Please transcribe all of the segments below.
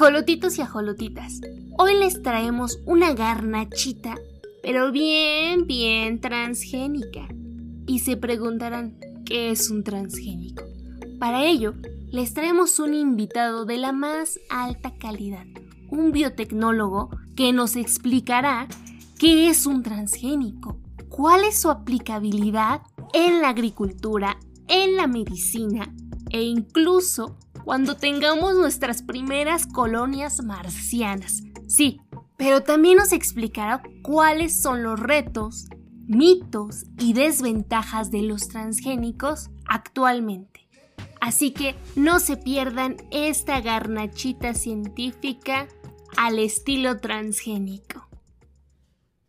Ajolotitos y ajolotitas, hoy les traemos una garnachita, pero bien, bien transgénica. Y se preguntarán, ¿qué es un transgénico? Para ello, les traemos un invitado de la más alta calidad, un biotecnólogo que nos explicará qué es un transgénico, cuál es su aplicabilidad en la agricultura, en la medicina e incluso cuando tengamos nuestras primeras colonias marcianas. Sí, pero también nos explicará cuáles son los retos, mitos y desventajas de los transgénicos actualmente. Así que no se pierdan esta garnachita científica al estilo transgénico.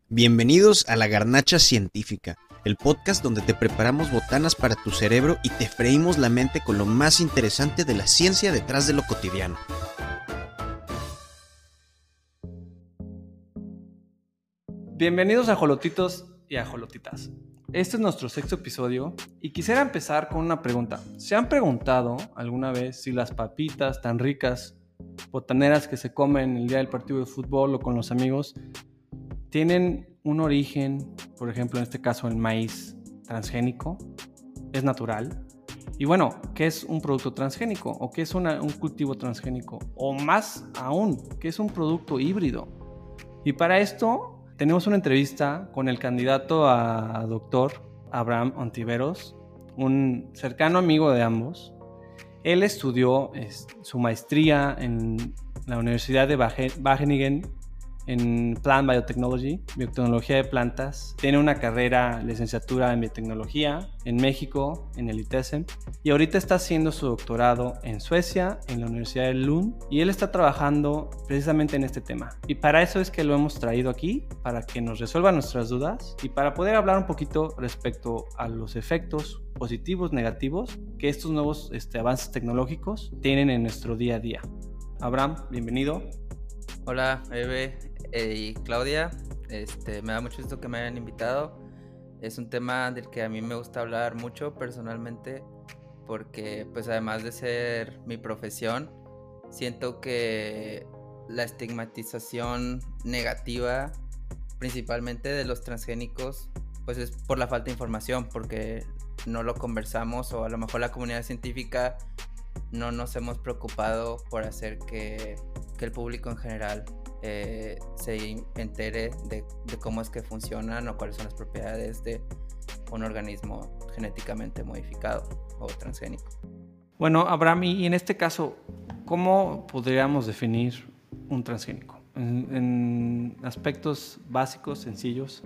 Bienvenidos a la garnacha científica el podcast donde te preparamos botanas para tu cerebro y te freímos la mente con lo más interesante de la ciencia detrás de lo cotidiano. Bienvenidos a Jolotitos y a Jolotitas. Este es nuestro sexto episodio y quisiera empezar con una pregunta. ¿Se han preguntado alguna vez si las papitas tan ricas, botaneras que se comen el día del partido de fútbol o con los amigos, tienen un origen, por ejemplo, en este caso el maíz transgénico, es natural. Y bueno, ¿qué es un producto transgénico? ¿O qué es un cultivo transgénico? O más aún, ¿qué es un producto híbrido? Y para esto tenemos una entrevista con el candidato a doctor Abraham Ontiveros, un cercano amigo de ambos. Él estudió su maestría en la Universidad de Wageningen en Plant Biotechnology, biotecnología de plantas. Tiene una carrera, licenciatura en biotecnología en México, en el ITESM, y ahorita está haciendo su doctorado en Suecia, en la Universidad de Lund, y él está trabajando precisamente en este tema. Y para eso es que lo hemos traído aquí, para que nos resuelva nuestras dudas y para poder hablar un poquito respecto a los efectos positivos, negativos que estos nuevos este, avances tecnológicos tienen en nuestro día a día. Abraham, bienvenido. Hola, Eve y Claudia. Este, me da mucho gusto que me hayan invitado. Es un tema del que a mí me gusta hablar mucho personalmente porque pues además de ser mi profesión, siento que la estigmatización negativa principalmente de los transgénicos pues es por la falta de información porque no lo conversamos o a lo mejor la comunidad científica no nos hemos preocupado por hacer que que el público en general eh, se entere de, cómo es que funcionan o cuáles son las propiedades de un organismo genéticamente modificado o transgénico. Bueno, Abraham, y en este caso, ¿cómo podríamos definir un transgénico? En, en aspectos básicos, sencillos.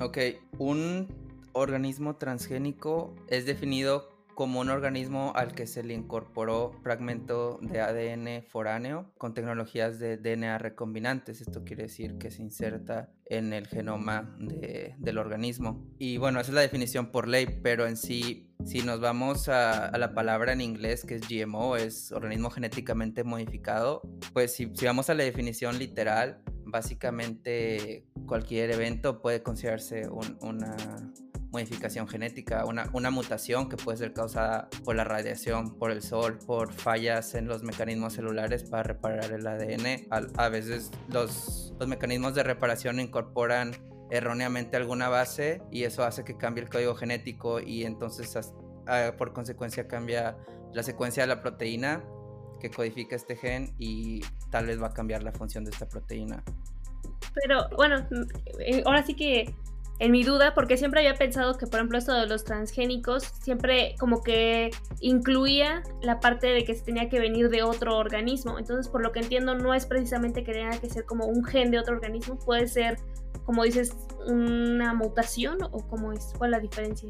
Ok, un organismo transgénico es definido como un organismo al que se le incorporó fragmento de ADN foráneo con tecnologías de DNA recombinantes. Esto quiere decir que se inserta en el genoma del organismo. Y bueno, esa es la definición por ley, pero en sí, si nos vamos a, la palabra en inglés que es GMO, es organismo genéticamente modificado, pues si, si vamos a la definición literal, básicamente cualquier evento puede considerarse una modificación genética, una, una, mutación que puede ser causada por la radiación, por el sol, por fallas en los mecanismos celulares para reparar el ADN. A, veces los, los mecanismos de reparación incorporan erróneamente alguna base y eso hace que cambie el código genético y entonces por consecuencia cambia la secuencia de la proteína que codifica este gen y tal vez va a cambiar la función de esta proteína. Pero bueno, eh, ahora sí que en mi duda, porque siempre había pensado que, por ejemplo, esto de los transgénicos siempre como que incluía la parte de que se tenía que venir de otro organismo. Entonces, por lo que entiendo, no es precisamente que tenga que ser como un gen de otro organismo, puede ser, como dices, una mutación o cómo es, cuál es la diferencia.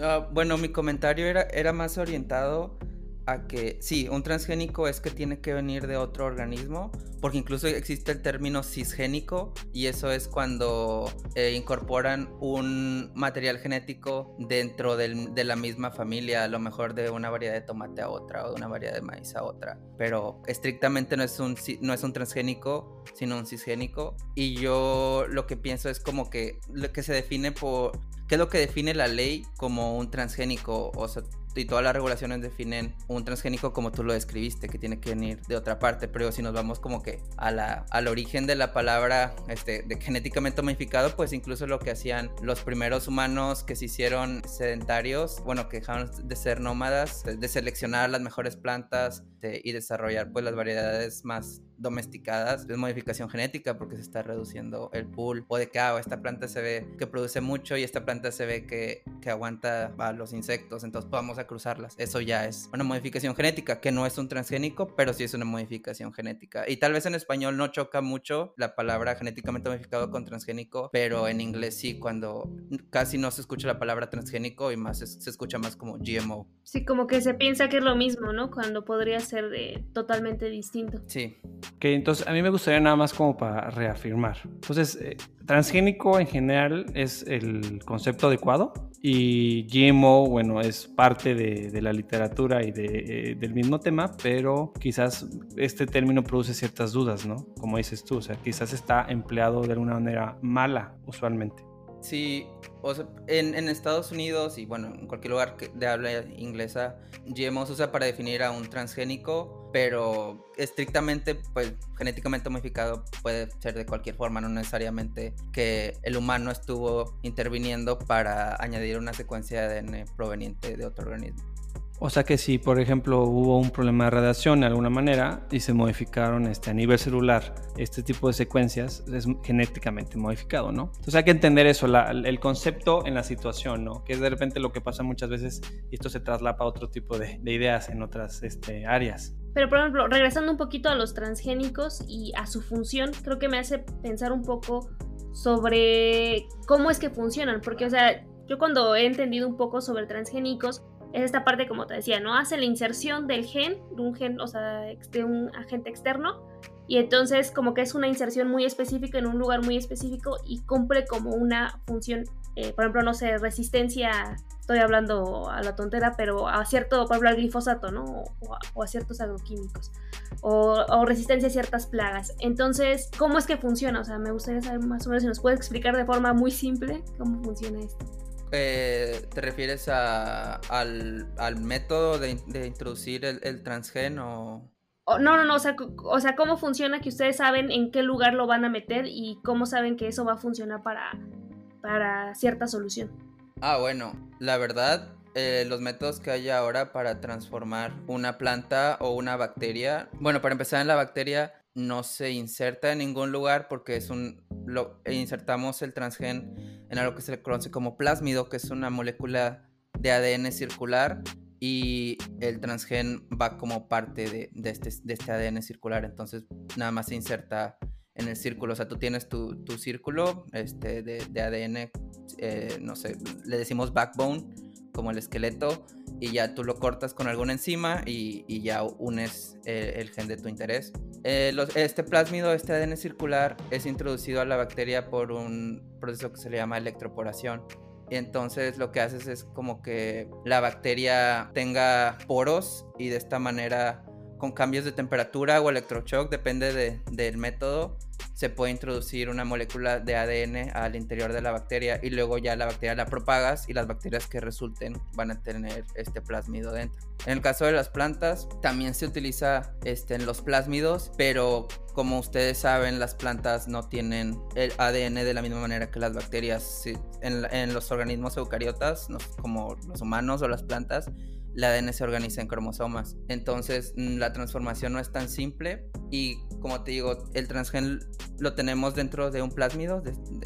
Ah, bueno, mi comentario era, era más orientado a que sí, un transgénico es que tiene que venir de otro organismo, porque incluso existe el término cisgénico y eso es cuando eh, incorporan un material genético dentro de la misma familia, a lo mejor de una variedad de tomate a otra o de una variedad de maíz a otra, pero estrictamente no es un, no es un transgénico, sino un cisgénico y yo lo que pienso es como que lo que se define por ¿Qué es lo que define la ley como un transgénico? O sea, y todas las regulaciones definen un transgénico como tú lo describiste, que tiene que venir de otra parte, pero si nos vamos como que a la, al origen de la palabra este, de genéticamente modificado, pues incluso lo que hacían los primeros humanos que se hicieron sedentarios, bueno, que dejaron de ser nómadas, de seleccionar las mejores plantas este, y desarrollar pues las variedades más domesticadas es modificación genética porque se está reduciendo el pool o de que ah, esta planta se ve que produce mucho y esta planta se ve que, que aguanta a los insectos, entonces vamos a cruzarlas. Eso ya es una modificación genética que no es un transgénico, pero sí es una modificación genética. Y tal vez en español no choca mucho la palabra genéticamente modificado con transgénico, pero en inglés sí, cuando casi no se escucha la palabra transgénico y más se, escucha más como GMO. Sí, como que se piensa que es lo mismo, ¿no? Cuando podría ser de, totalmente distinto. Sí. Ok, entonces a mí me gustaría nada más como para reafirmar. Entonces, eh, transgénico en general es el concepto adecuado y GMO, bueno, es parte de, la literatura y de, eh, del mismo tema, pero quizás este término produce ciertas dudas, ¿no? Como dices tú, o sea, quizás está empleado de alguna manera mala usualmente. Sí, o sea, en, en, Estados Unidos y bueno, en cualquier lugar de habla inglesa, GMO se usa para definir a un transgénico, pero estrictamente, pues genéticamente modificado puede ser de cualquier forma, no necesariamente que el humano estuvo interviniendo para añadir una secuencia de ADN proveniente de otro organismo. O sea que si, por ejemplo, hubo un problema de radiación de alguna manera y se modificaron este, a nivel celular este tipo de secuencias, es genéticamente modificado, ¿no? Entonces hay que entender eso, el concepto en la situación, ¿no? Que es de repente lo que pasa muchas veces y esto se traslapa a otro tipo de, ideas en otras este, áreas. Pero, por ejemplo, regresando un poquito a los transgénicos y a su función, creo que me hace pensar un poco sobre cómo es que funcionan, porque, o sea, yo cuando he entendido un poco sobre transgénicos, es esta parte, como te decía, ¿no? Hace la inserción del gen, de un gen, o sea, de un agente externo, y entonces como que es una inserción muy específica en un lugar muy específico y cumple como una función, eh, por ejemplo, no sé, resistencia, estoy hablando a la tontera, pero a cierto, por ejemplo, al glifosato, ¿no? O a, ciertos agroquímicos, o, o, resistencia a ciertas plagas. Entonces, ¿cómo es que funciona? O sea, me gustaría saber más o menos si nos puedes explicar de forma muy simple cómo funciona esto. Eh, ¿Te refieres al, método de, introducir el, transgen o...? no, no, no, o sea, o sea, ¿cómo funciona que ustedes saben en qué lugar lo van a meter y cómo saben que eso va a funcionar para, para cierta solución? Ah, bueno, la verdad, eh, los métodos que hay ahora para transformar una planta o una bacteria, bueno, para empezar en la bacteria no se inserta en ningún lugar porque es un lo, insertamos el transgen en algo que se le conoce como plásmido, que es una molécula de ADN circular y el transgen va como parte de, este, de este, ADN circular, entonces nada más se inserta en el círculo, o sea, tú tienes tu, círculo este, de, de ADN, eh, no sé, le decimos backbone, como el esqueleto, y ya tú lo cortas con alguna enzima y, ya unes eh, el gen de tu interés. Eh, este plásmido, este ADN circular, es introducido a la bacteria por un proceso que se le llama electroporación. Entonces lo que haces es como que la bacteria tenga poros y de esta manera con cambios de temperatura o electroshock, depende de, del método, se puede introducir una molécula de ADN al interior de la bacteria y luego ya la bacteria la propagas y las bacterias que resulten van a tener este plásmido dentro. En el caso de las plantas también se utiliza este, en los plásmidos, pero como ustedes saben las plantas no tienen el ADN de la misma manera que las bacterias. En los organismos eucariotas, como los humanos o las plantas, el ADN se organiza en cromosomas. Entonces mm, la transformación no es tan simple y como te digo, el transgen lo tenemos dentro de un plásmido,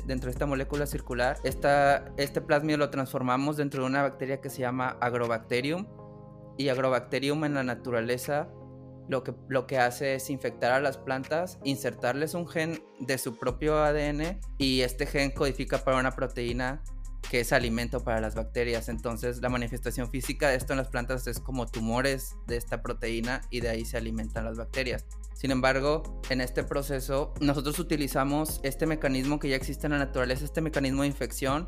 dentro de esta molécula circular. este plásmido lo transformamos dentro de una bacteria que se llama Agrobacterium y Agrobacterium en la naturaleza lo que, lo que hace es infectar a las plantas, insertarles un gen de su propio ADN y este gen codifica para una proteína que es alimento para las bacterias. Entonces la manifestación física de esto en las plantas es como tumores de esta proteína y de ahí se alimentan las bacterias. Sin embargo, en este proceso nosotros utilizamos este mecanismo que ya existe en la naturaleza, este mecanismo de infección,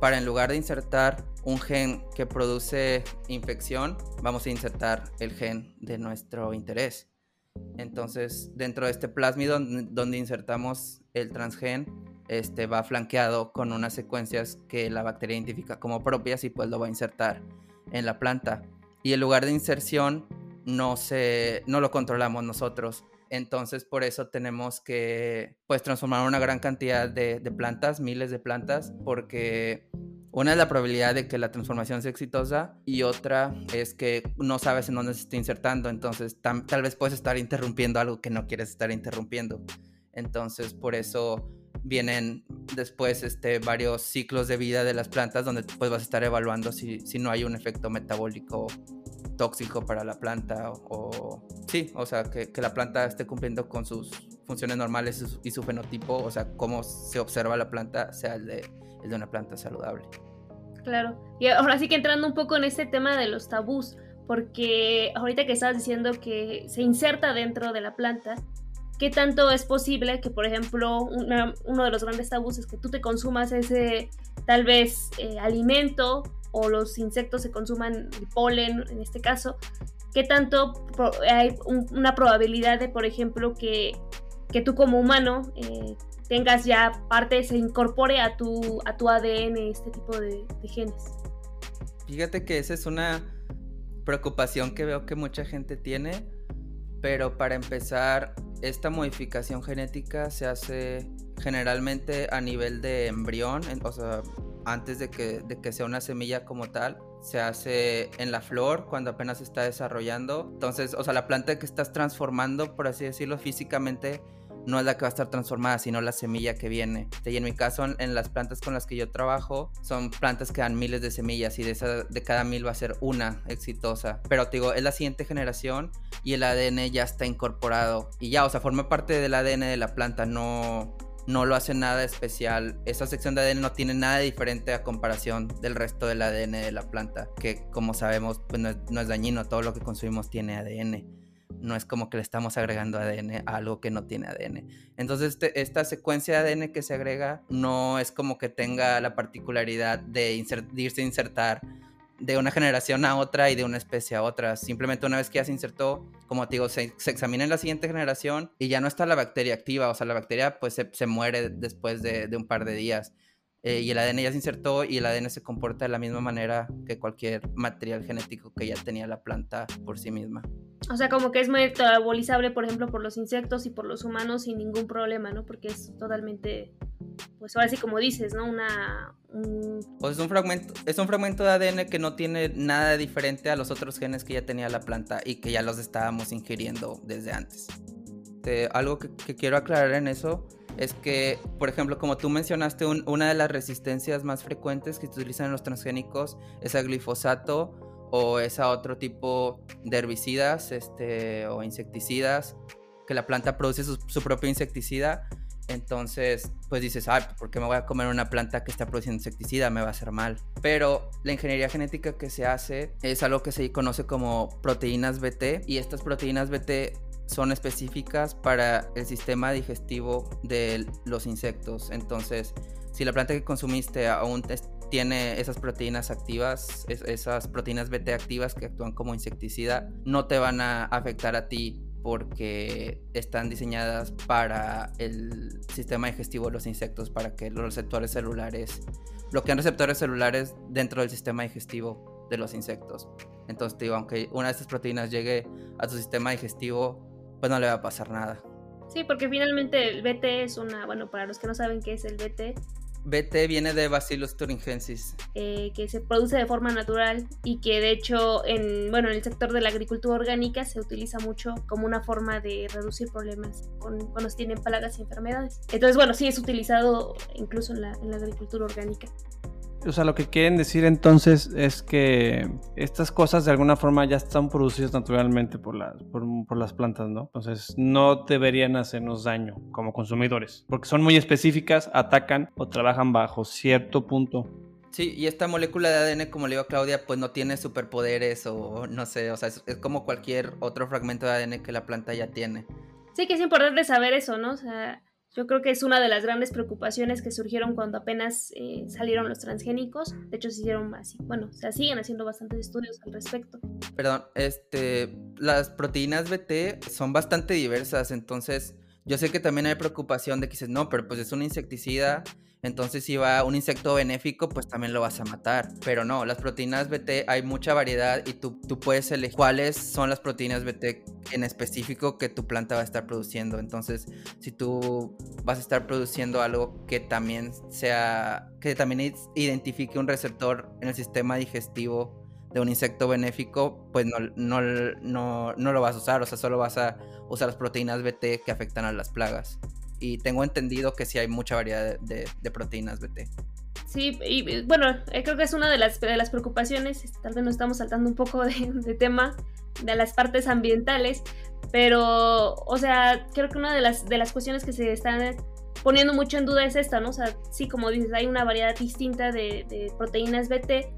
para en lugar de insertar un gen que produce infección, vamos a insertar el gen de nuestro interés. Entonces, dentro de este plásmido donde insertamos el transgen, este, va flanqueado con unas secuencias que la bacteria identifica como propias y pues lo va a insertar en la planta. y el lugar de inserción no, se, no lo controlamos nosotros. Entonces por eso tenemos que pues transformar una gran cantidad de, plantas, miles de plantas, porque una es la probabilidad de que la transformación sea exitosa y otra es que no sabes en dónde se está insertando, entonces tal vez puedes estar interrumpiendo algo que no quieres estar interrumpiendo. Entonces por eso vienen después este, varios ciclos de vida de las plantas donde pues vas a estar evaluando si, si no hay un efecto metabólico tóxico para la planta o, sí, o sea, que, la planta esté cumpliendo con sus funciones normales y su, fenotipo, o sea, cómo se observa la planta sea el de, el de una planta saludable. Claro, y ahora sí que entrando un poco en este tema de los tabús, porque ahorita que estabas diciendo que se inserta dentro de la planta, ¿qué tanto es posible que, por ejemplo, uno de los grandes tabús es que tú te consumas ese tal vez eh, alimento o los insectos se consuman el polen, en este caso, ¿qué tanto hay una probabilidad de, por ejemplo, que, que tú como humano eh, tengas ya parte, se incorpore a tu, a tu ADN este tipo de, de genes? Fíjate que esa es una preocupación que veo que mucha gente tiene, pero para empezar, esta modificación genética se hace generalmente a nivel de embrión, o sea, antes de que, de que sea una semilla como tal. Se hace en la flor cuando apenas está desarrollando. Entonces, o sea, la planta que estás transformando, por así decirlo, físicamente, no es la que va a estar transformada, sino la semilla que viene. Y en mi caso, en, las plantas con las que yo trabajo, son plantas que dan miles de semillas y de, cada mil va a ser una exitosa. Pero te digo, es la siguiente generación y el ADN ya está incorporado. Y ya, o sea, forma parte del ADN de la planta, no, no lo hace nada especial. Esa sección de ADN no tiene nada diferente a comparación del resto del ADN de la planta, que como sabemos pues no, es, dañino, todo lo que consumimos tiene ADN. No es como que le estamos agregando ADN a algo que no tiene ADN. Entonces este, esta secuencia de ADN que se agrega no es como que tenga la particularidad de, de irse a insertar de una generación a otra y de una especie a otra. Simplemente una vez que ya se insertó, como te digo, se, examina en la siguiente generación y ya no está la bacteria activa. O sea, la bacteria pues se, muere después de, un par de días. Eh, y el ADN ya se insertó y el ADN se comporta de la misma manera que cualquier material genético que ya tenía la planta por sí misma. O sea, como que es metabolizable, por ejemplo, por los insectos y por los humanos sin ningún problema, ¿no? Porque es totalmente pues ahora sí como dices, ¿no? Una... Pues es un, fragmento, es un fragmento de ADN que no tiene nada diferente a los otros genes que ya tenía la planta y que ya los estábamos ingiriendo desde antes. algo que, quiero aclarar en eso es que, por ejemplo, como tú mencionaste, una de las resistencias más frecuentes que se utilizan en los transgénicos es el glifosato o es a otro tipo de herbicidas este, o insecticidas que la planta produce su, su propio insecticida entonces, pues dices, ay, ¿por qué me voy a comer una planta que está produciendo insecticida? Me va a hacer mal. Pero la ingeniería genética que se hace es algo que se conoce como proteínas BT y estas proteínas BT son específicas para el sistema digestivo de los insectos. Entonces, si la planta que consumiste aún tiene esas proteínas activas, esas proteínas BT activas que actúan como insecticida, no te van a afectar a ti porque están diseñadas para el sistema digestivo de los insectos, para que los receptores celulares bloquean receptores celulares dentro del sistema digestivo de los insectos. Entonces, aunque una de estas proteínas llegue a tu sistema digestivo, pues no le va a pasar nada. Sí, porque finalmente el BT es una, bueno, para los que no saben qué es el BT, BT viene de Bacillus thuringiensis. Eh, que se produce de forma natural y que de hecho en, bueno, en el sector de la agricultura orgánica se utiliza mucho como una forma de reducir problemas con, cuando se tienen plagas y enfermedades. Entonces, bueno, sí es utilizado incluso en la, en la agricultura orgánica. O sea, lo que quieren decir entonces es que estas cosas de alguna forma ya están producidas naturalmente por, las por, las plantas, ¿no? Entonces no deberían hacernos daño como consumidores, porque son muy específicas, atacan o trabajan bajo cierto punto. Sí, y esta molécula de ADN, como le digo a Claudia, pues no tiene superpoderes o no sé, o sea, es, es como cualquier otro fragmento de ADN que la planta ya tiene. Sí, que es importante saber eso, ¿no? O sea, yo creo que es una de las grandes preocupaciones que surgieron cuando apenas eh, salieron los transgénicos. De hecho, se hicieron así, bueno, se siguen haciendo bastantes estudios al respecto. Perdón, este, las proteínas BT son bastante diversas, entonces Yo sé que también hay preocupación de que dices, no, pero pues es un insecticida, entonces si va un insecto benéfico, pues también lo vas a matar. Pero no, las proteínas BT hay mucha variedad y tú, tú puedes elegir cuáles son las proteínas BT en específico que tu planta va a estar produciendo. Entonces, si tú vas a estar produciendo algo que también sea, que también identifique un receptor en el sistema digestivo de un insecto benéfico, pues no, no, no, no lo vas a usar, o sea, solo vas a usar las proteínas BT que afectan a las plagas y tengo entendido que sí hay mucha variedad de, proteínas BT. Sí, y bueno, eh, creo que es una de las, de las preocupaciones, tal vez nos estamos saltando un poco de, tema de las partes ambientales, pero, o sea, creo que una de las, de las cuestiones que se están poniendo mucho en duda es esta, ¿no? O sea, sí, como dices, hay una variedad distinta de, de proteínas BT,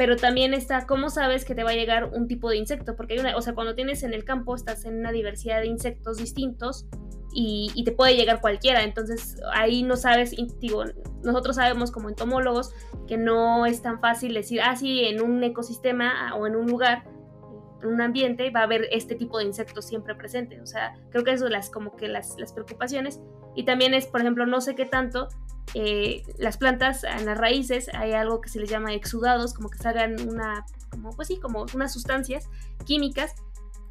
pero también está cómo sabes que te va a llegar un tipo de insecto, porque hay una, o sea, cuando tienes en el campo estás en una diversidad de insectos distintos y, te puede llegar cualquiera. Entonces ahí no sabes, digo, nosotros sabemos como entomólogos que no es tan fácil decir, ah, sí, en un ecosistema o en un lugar, en un ambiente, va a haber este tipo de insectos siempre presentes. O sea, creo que eso es las, como que las, las preocupaciones. Y también es, por ejemplo, no sé qué tanto. Eh, las plantas en las raíces hay algo que se les llama exudados, como que salgan una, como pues sí, como unas sustancias químicas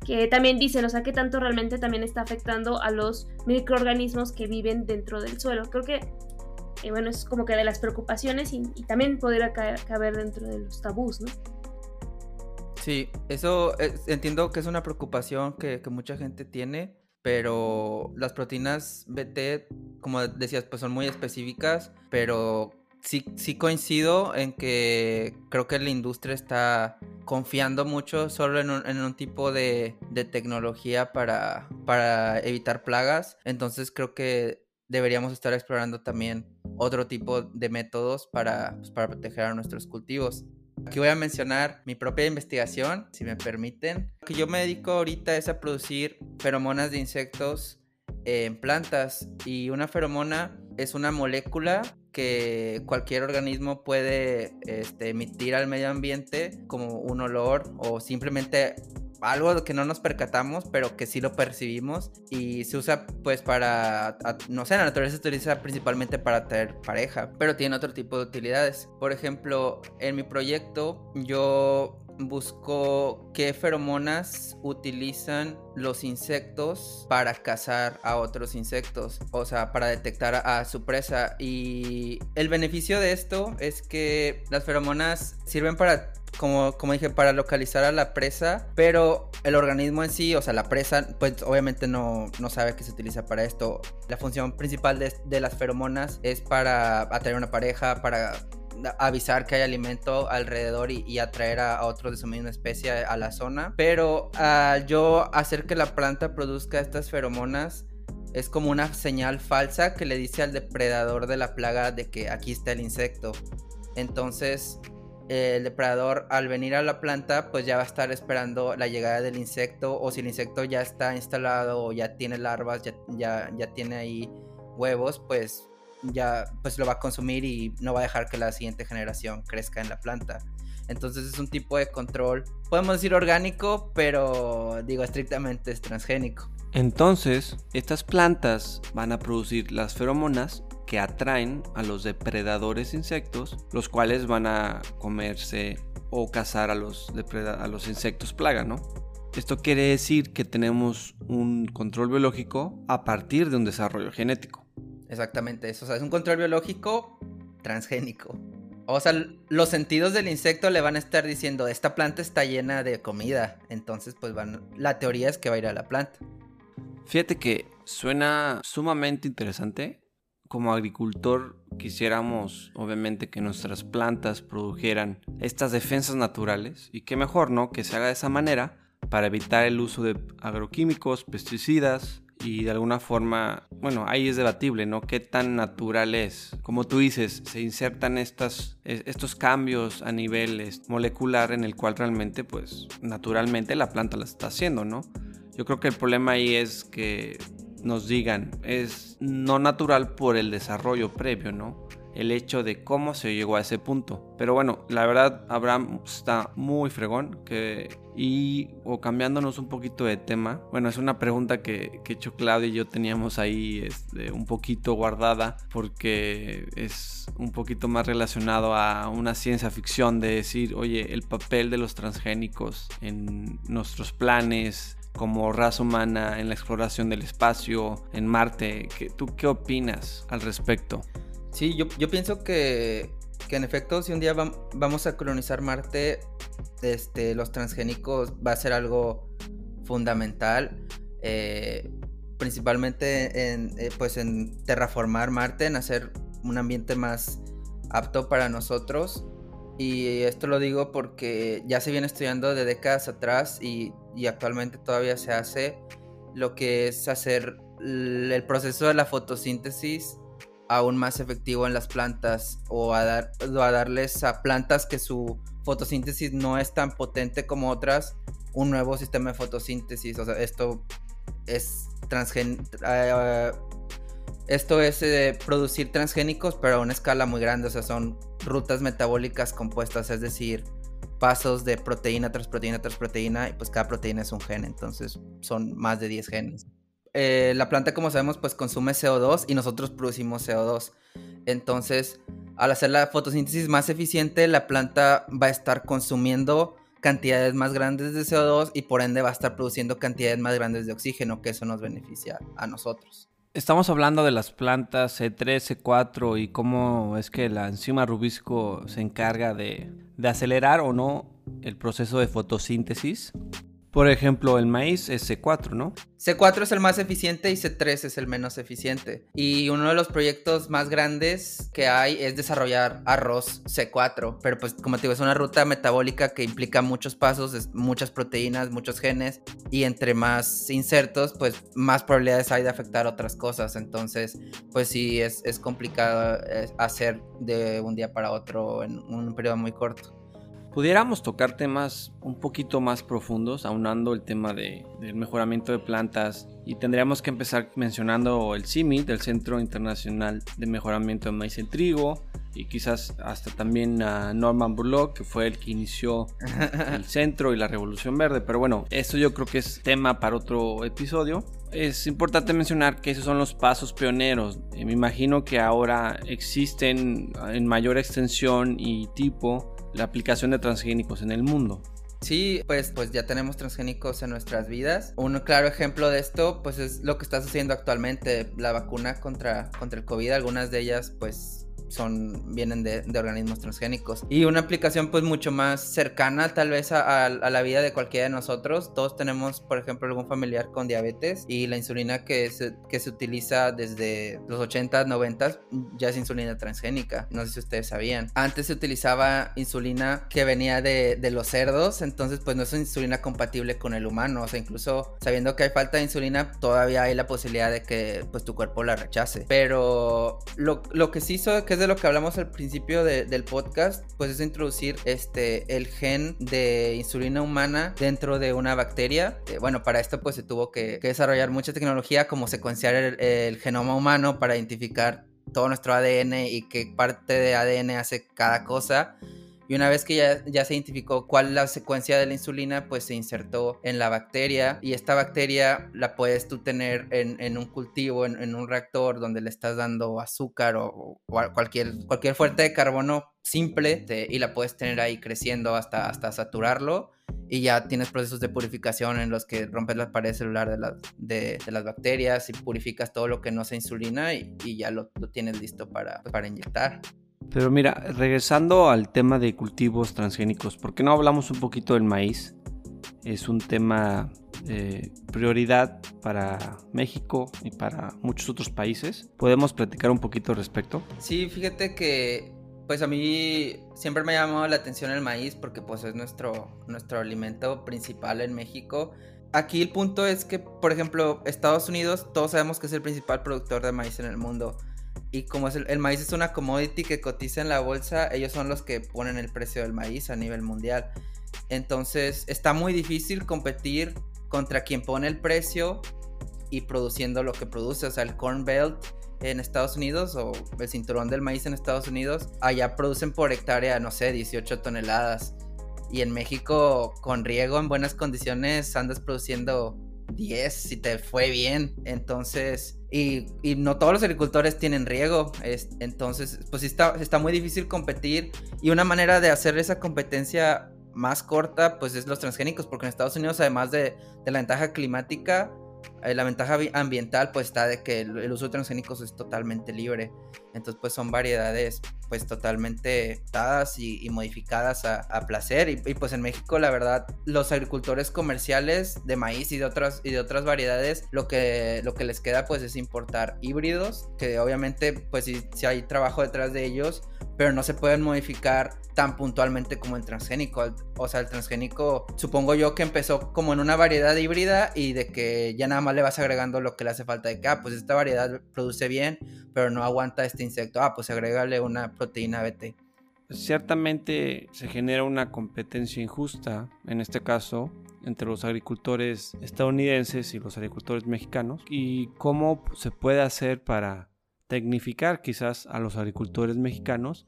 que también dicen, o sea, que tanto realmente también está afectando a los microorganismos que viven dentro del suelo. Creo que, eh, bueno, es como que de las preocupaciones y, también podría caber dentro de los tabús, ¿no? Sí, eso entiendo que es una preocupación que, mucha gente tiene, pero las proteínas BT, como decías, pues son muy específicas, pero sí, sí coincido en que creo que la industria está confiando mucho solo en un, tipo de, tecnología para, para evitar plagas. Entonces creo que deberíamos estar explorando también otro tipo de métodos para, pues, para proteger a nuestros cultivos. Aquí voy a mencionar mi propia investigación, si me permiten. Lo que yo me dedico ahorita es a producir feromonas de insectos en plantas y una feromona es una molécula que cualquier organismo puede este, emitir al medio ambiente como un olor o simplemente algo que no nos percatamos, pero que sí lo percibimos y se usa pues para, no sé, la naturaleza se utiliza principalmente para atraer pareja, pero tiene otro tipo de utilidades. Por ejemplo, en mi proyecto yo buscó qué feromonas utilizan los insectos para cazar a otros insectos, o sea, para detectar a, su presa. Y el beneficio de esto es que las feromonas sirven para como, como dije, para localizar a la presa, pero el organismo en sí, o sea, la presa, pues obviamente no, no sabe que se utiliza para esto. La función principal de, de las feromonas es para atraer una pareja, para avisar que hay alimento alrededor y, atraer a, otros de su misma especie a, la zona. Pero yo hacer que la planta produzca estas feromonas, es como una señal falsa que le dice al depredador de la plaga de que aquí está el insecto. Entonces, el depredador al venir a la planta, pues ya va a estar esperando la llegada del insecto. O si el insecto ya está instalado o ya tiene larvas, ya, ya, tiene ahí huevos, pues ya pues lo va a consumir y no va a dejar que la siguiente generación crezca en la planta. Entonces es un tipo de control, podemos decir orgánico, pero digo estrictamente es transgénico. Entonces, estas plantas van a producir las feromonas que atraen a los depredadores insectos, los cuales van a comerse o cazar a los, a los insectos plaga, ¿no? Esto quiere decir que tenemos un control biológico a partir de un desarrollo genético. Exactamente eso. O sea, es un control biológico transgénico. O sea, los sentidos del insecto le van a estar diciendo, esta planta está llena de comida. Entonces, pues van. La teoría es que va a ir a la planta. Fíjate que suena sumamente interesante. Como agricultor quisiéramos, obviamente, que nuestras plantas produjeran estas defensas naturales. Y qué mejor, ¿no? Que se haga de esa manera para evitar el uso de agroquímicos, pesticidas, y de alguna forma, bueno, ahí es debatible, ¿no? ¿Qué tan natural es? Como tú dices, se insertan estas, estos cambios a nivel molecular en el cual realmente, pues, naturalmente la planta la está haciendo, ¿no? Yo creo que el problema ahí es que nos digan, es no natural por el desarrollo previo, ¿no? el hecho de cómo se llegó a ese punto. Pero bueno, la verdad, Abraham está muy fregón. Que, y, o cambiándonos un poquito de tema, bueno, es una pregunta que, que hecho Claudia y yo teníamos ahí este, un poquito guardada, porque es un poquito más relacionado a una ciencia ficción de decir, oye, el papel de los transgénicos en nuestros planes, como raza humana en la exploración del espacio, en Marte. ¿Tú qué opinas al respecto? Sí, yo, pienso que, en efecto, si un día vamos a colonizar Marte, este, los transgénicos va a ser algo fundamental. Eh, principalmente en, eh, pues en terraformar Marte, en hacer un ambiente más apto para nosotros. Y esto lo digo porque ya se viene estudiando de décadas atrás y, actualmente todavía se hace lo que es hacer el proceso de la fotosíntesis aún más efectivo en las plantas o a, dar, a darles a plantas que su fotosíntesis no es tan potente como otras un nuevo sistema de fotosíntesis. O sea, esto es transgen eh, esto es producir transgénicos, pero a una escala muy grande, o sea, son rutas metabólicas compuestas, es decir, pasos de proteína tras proteína tras proteína, y pues cada proteína es un gen, entonces son más de 10 genes. Eh, la planta, como sabemos, pues consume CO2 y nosotros producimos CO2. Entonces, al hacer la fotosíntesis más eficiente, la planta va a estar consumiendo cantidades más grandes de CO2 y por ende va a estar produciendo cantidades más grandes de oxígeno, que eso nos beneficia a nosotros. Estamos hablando de las plantas C3, C4 y cómo es que la enzima rubisco se encarga de, de acelerar o no el proceso de fotosíntesis. Por ejemplo, el maíz es C4, ¿no? C4 es el más eficiente y C3 es el menos eficiente. Y uno de los proyectos más grandes que hay es desarrollar arroz C4. Pero pues como te digo, es una ruta metabólica que implica muchos pasos, muchas proteínas, muchos genes. Y entre más insertos, pues más probabilidades hay de afectar otras cosas. Entonces, pues sí, es, es complicado eh, hacer de un día para otro en un periodo muy corto pudiéramos tocar temas un poquito más profundos, aunando el tema de, del mejoramiento de plantas y tendríamos que empezar mencionando el CIMI, del Centro Internacional de Mejoramiento de Maíz en Trigo, y quizás hasta también a Norman Burlock, que fue el que inició el centro y la Revolución Verde. Pero bueno, esto yo creo que es tema para otro episodio. Es importante mencionar que esos son los pasos pioneros. Me imagino que ahora existen en mayor extensión y tipo la aplicación de transgénicos en el mundo. Sí, pues, pues ya tenemos transgénicos en nuestras vidas. Un claro ejemplo de esto, pues es lo que está sucediendo actualmente, la vacuna contra, contra el COVID. Algunas de ellas, pues son, vienen de, organismos transgénicos. Y una aplicación pues mucho más cercana tal vez a, la vida de cualquiera de nosotros. Todos tenemos, por ejemplo, algún familiar con diabetes y la insulina que se, que se utiliza desde los 80, 90 ya es insulina transgénica. No sé si ustedes sabían. Antes se utilizaba insulina que venía de, de los cerdos, entonces pues no es insulina compatible con el humano. O sea, incluso sabiendo que hay falta de insulina, todavía hay la posibilidad de que pues tu cuerpo la rechace. Pero lo, lo que sí hizo que de lo que hablamos al principio del podcast, pues es introducir este, el gen de insulina humana dentro de una bacteria. Eh, bueno, para esto pues se tuvo que, desarrollar mucha tecnología como secuenciar el, genoma humano para identificar todo nuestro ADN y qué parte de ADN hace cada cosa. Y una vez que ya, ya, se identificó cuál la secuencia de la insulina, pues se insertó en la bacteria. Y esta bacteria la puedes tú tener en, un cultivo, en, un reactor donde le estás dando azúcar o, cualquier, cualquier fuente de carbono simple y la puedes tener ahí creciendo hasta, hasta saturarlo. Y ya tienes procesos de purificación en los que rompes la pared celular de, de, las bacterias y purificas todo lo que no sea insulina y, ya lo, lo, tienes listo para, para inyectar. Pero mira, regresando al tema de cultivos transgénicos, ¿por qué no hablamos un poquito del maíz? Es un tema de prioridad para México y para muchos otros países. ¿Podemos platicar un poquito al respecto? Sí, fíjate que pues a mí siempre me ha llamado la atención el maíz porque pues es nuestro, nuestro alimento principal en México. Aquí el punto es que, por ejemplo, Estados Unidos, todos sabemos que es el principal productor de maíz en el mundo. Y como es el, maíz es una commodity que cotiza en la bolsa, ellos son los que ponen el precio del maíz a nivel mundial. Entonces está muy difícil competir contra quien pone el precio y produciendo lo que produce. O sea, el Corn Belt en Estados Unidos o el cinturón del maíz en Estados Unidos, allá producen por hectárea, no sé, 18 toneladas. Y en México, con riego en buenas condiciones, andas produciendo 10 si te fue bien. Entonces, y, no todos los agricultores tienen riego. entonces, pues está, está muy difícil competir. Y una manera de hacer esa competencia más corta, pues es los transgénicos, porque en Estados Unidos, además de, de la ventaja climática, la ventaja ambiental pues está de que el, uso de transgénicos es totalmente libre. Entonces pues son variedades pues totalmente dadas y, modificadas a, placer. Y, pues en México la verdad los agricultores comerciales de maíz y de otras, y de otras variedades lo que, lo que les queda pues es importar híbridos que obviamente pues si hay trabajo detrás de ellos pero no se pueden modificar tan puntualmente como el transgénico. O sea, el transgénico supongo yo que empezó como en una variedad híbrida y de que ya nada más le vas agregando lo que le hace falta de que, ah, pues esta variedad produce bien, pero no aguanta este insecto. Ah, pues agrégale una proteína BT. Ciertamente se genera una competencia injusta, en este caso, entre los agricultores estadounidenses y los agricultores mexicanos. ¿Y cómo se puede hacer para tecnificar quizás a los agricultores mexicanos.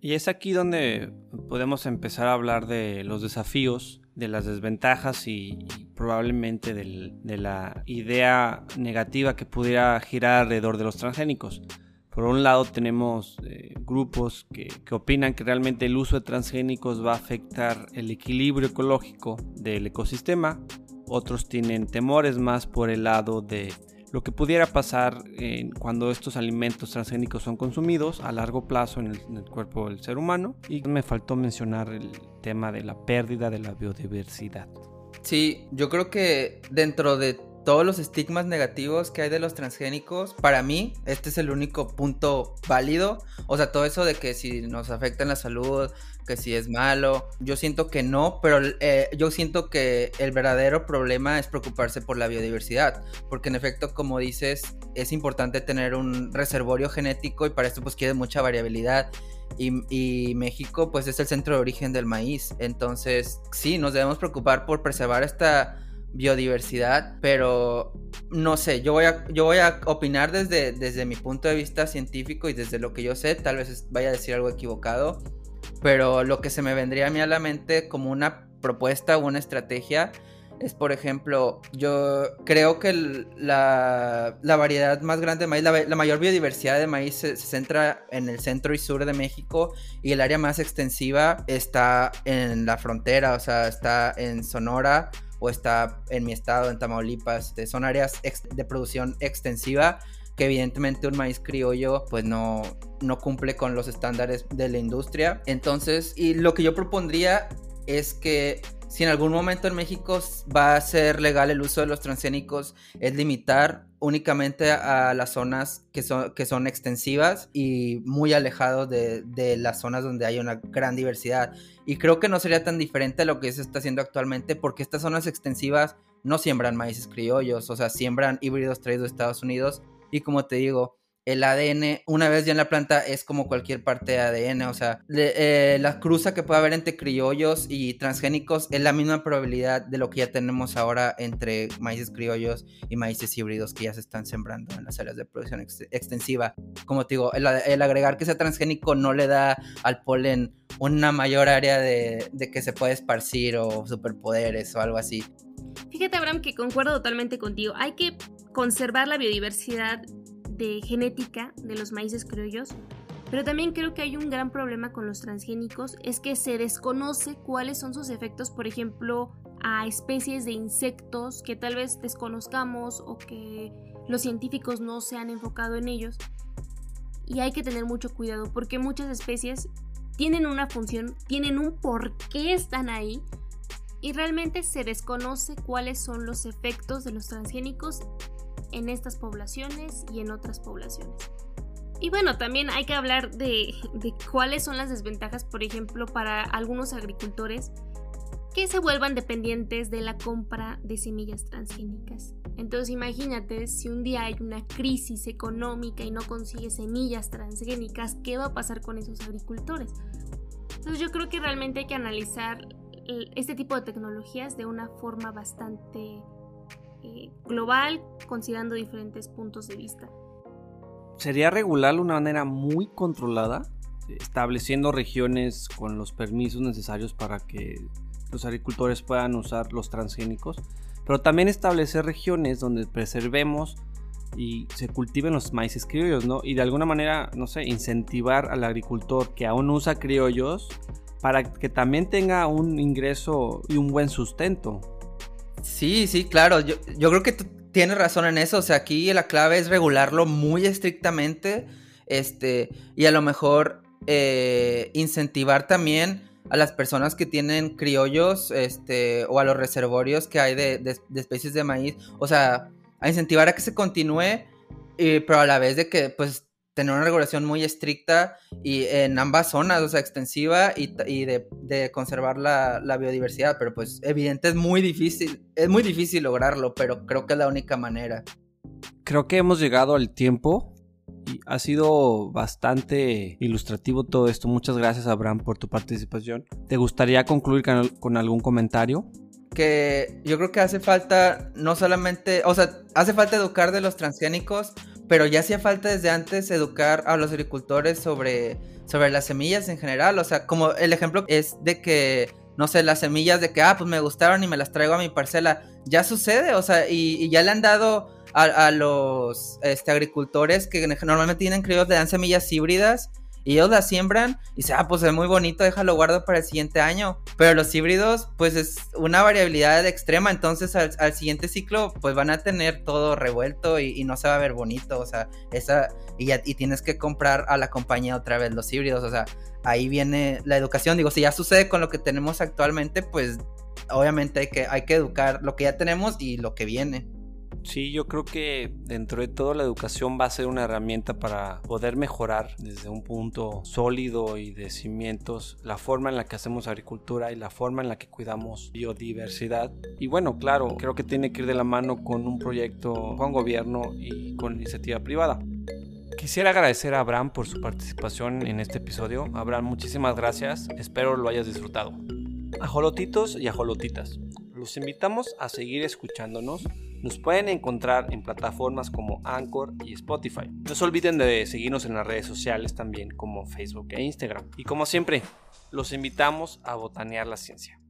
Y es aquí donde podemos empezar a hablar de los desafíos, de las desventajas y, probablemente de la idea negativa que pudiera girar alrededor de los transgénicos. Por un lado tenemos eh, grupos que, que, opinan que realmente el uso de transgénicos va a afectar el equilibrio ecológico del ecosistema. Otros tienen temores más por el lado de lo que pudiera pasar cuando estos alimentos transgénicos son consumidos a largo plazo en el, cuerpo del ser humano. Y me faltó mencionar el tema de la pérdida de la biodiversidad. Sí, yo creo que dentro de todos los estigmas negativos que hay de los transgénicos, para mí este es el único punto válido. O sea, todo eso de que si nos afecta en la salud, que si es malo, yo siento que no, pero eh, yo siento que el verdadero problema es preocuparse por la biodiversidad, porque en efecto, como dices, es importante tener un reservorio genético y para esto pues quiere mucha variabilidad. Y, y, México pues es el centro de origen del maíz. Entonces sí, nos debemos preocupar por preservar esta biodiversidad, pero no sé, yo voy a, yo voy a opinar desde, desde mi punto de vista científico y desde lo que yo sé, tal vez vaya a decir algo equivocado, pero lo que se me vendría a mí a la mente como una propuesta o una estrategia es, por ejemplo, yo creo que la, variedad más grande de maíz, la, mayor biodiversidad de maíz se, centra en el centro y sur de México y el área más extensiva está en la frontera, o sea, está en Sonora o está en mi estado, en Tamaulipas. Este, son áreas de producción extensiva que evidentemente un maíz criollo pues no, no cumple con los estándares de la industria. Entonces, y lo que yo propondría es que si en algún momento en México va a ser legal el uso de los transgénicos, es limitar únicamente a las zonas que son, que son extensivas y muy alejados de, de, las zonas donde hay una gran diversidad. Y creo que no sería tan diferente a lo que se está haciendo actualmente porque estas zonas extensivas no siembran maíces criollos, o sea, siembran híbridos traídos de Estados Unidos. Y como te digo, el ADN, una vez ya en la planta, es como cualquier parte de ADN. O sea, eh, la cruza que puede haber entre criollos y transgénicos es la misma probabilidad de lo que ya tenemos ahora entre maíces criollos y maíces híbridos que ya se están sembrando en las áreas de producción extensiva. Como te digo, el, agregar que sea transgénico no le da al polen una mayor área de, de que se puede esparcir o superpoderes o algo así. Fíjate, Abraham, que concuerdo totalmente contigo. Hay que conservar la biodiversidad de genética de los maíces criollos, pero también creo que hay un gran problema con los transgénicos, es que se desconoce cuáles son sus efectos, por ejemplo, a especies de insectos que tal vez desconozcamos o que los científicos no se han enfocado en ellos. Y hay que tener mucho cuidado porque muchas especies tienen una función, tienen un por qué están ahí y realmente se desconoce cuáles son los efectos de los transgénicos en estas poblaciones y en otras poblaciones. Y bueno, también hay que hablar de, cuáles son las desventajas, por ejemplo, para algunos agricultores que se vuelvan dependientes de la compra de semillas transgénicas. Entonces imagínate si un día hay una crisis económica y no consigue semillas transgénicas, ¿qué va a pasar con esos agricultores? Entonces yo creo que realmente hay que analizar este tipo de tecnologías de una forma bastante eh, global, considerando diferentes puntos de vista. sería regularlo de una manera muy controlada, estableciendo regiones con los permisos necesarios para que los agricultores puedan usar los transgénicos, pero también establecer regiones donde preservemos y se cultiven los maíces criollos, ¿no? Y de alguna manera, no sé, incentivar al agricultor que aún usa criollos para que también tenga un ingreso y un buen sustento. Sí, sí, claro. Yo, yo creo que tú tienes razón en eso. O sea, aquí la clave es regularlo muy estrictamente. Este, y a lo mejor eh, incentivar también a las personas que tienen criollos, este, o a los reservorios que hay de, de especies de maíz. O sea, a incentivar a que se continúe, pero a la vez de que, pues, tener una regulación muy estricta y en ambas zonas, o sea, extensiva y, de, conservar la, biodiversidad, pero pues evidente es muy difícil, es muy difícil lograrlo, pero creo que es la única manera. Creo que hemos llegado al tiempo y ha sido bastante ilustrativo todo esto. Muchas gracias Abraham por tu participación. ¿Te gustaría concluir con algún comentario? que yo creo que hace falta no solamente, o sea, hace falta educar de los transgénicos, pero ya hacía falta desde antes educar a los agricultores sobre, sobre las semillas en general, o sea, como el ejemplo es de que, no sé, las semillas de que, ah, pues me gustaron y me las traigo a mi parcela, ya sucede, o sea, y, ya le han dado a, los este, agricultores que normalmente tienen críos, le dan semillas híbridas y ellos la siembran y dicen, ah, pues es muy bonito, déjalo guardo para el siguiente año. Pero los híbridos, pues es una variabilidad extrema, entonces al, siguiente ciclo, pues van a tener todo revuelto y, no se va a ver bonito, o sea, esa, y, y tienes que comprar a la compañía otra vez los híbridos, o sea, ahí viene la educación. Digo, si ya sucede con lo que tenemos actualmente, pues obviamente hay que, hay que educar lo que ya tenemos y lo que viene. Sí, yo creo que dentro de todo la educación va a ser una herramienta para poder mejorar desde un punto sólido y de cimientos la forma en la que hacemos agricultura y la forma en la que cuidamos biodiversidad. Y bueno, claro, creo que tiene que ir de la mano con un proyecto con gobierno y con iniciativa privada. Quisiera agradecer a Abraham por su participación en este episodio. Abraham, muchísimas gracias. Espero lo hayas disfrutado. Ajolotitos y ajolotitas, los invitamos a seguir escuchándonos nos pueden encontrar en plataformas como Anchor y Spotify. No se olviden de seguirnos en las redes sociales también como Facebook e Instagram. Y como siempre, los invitamos a botanear la ciencia.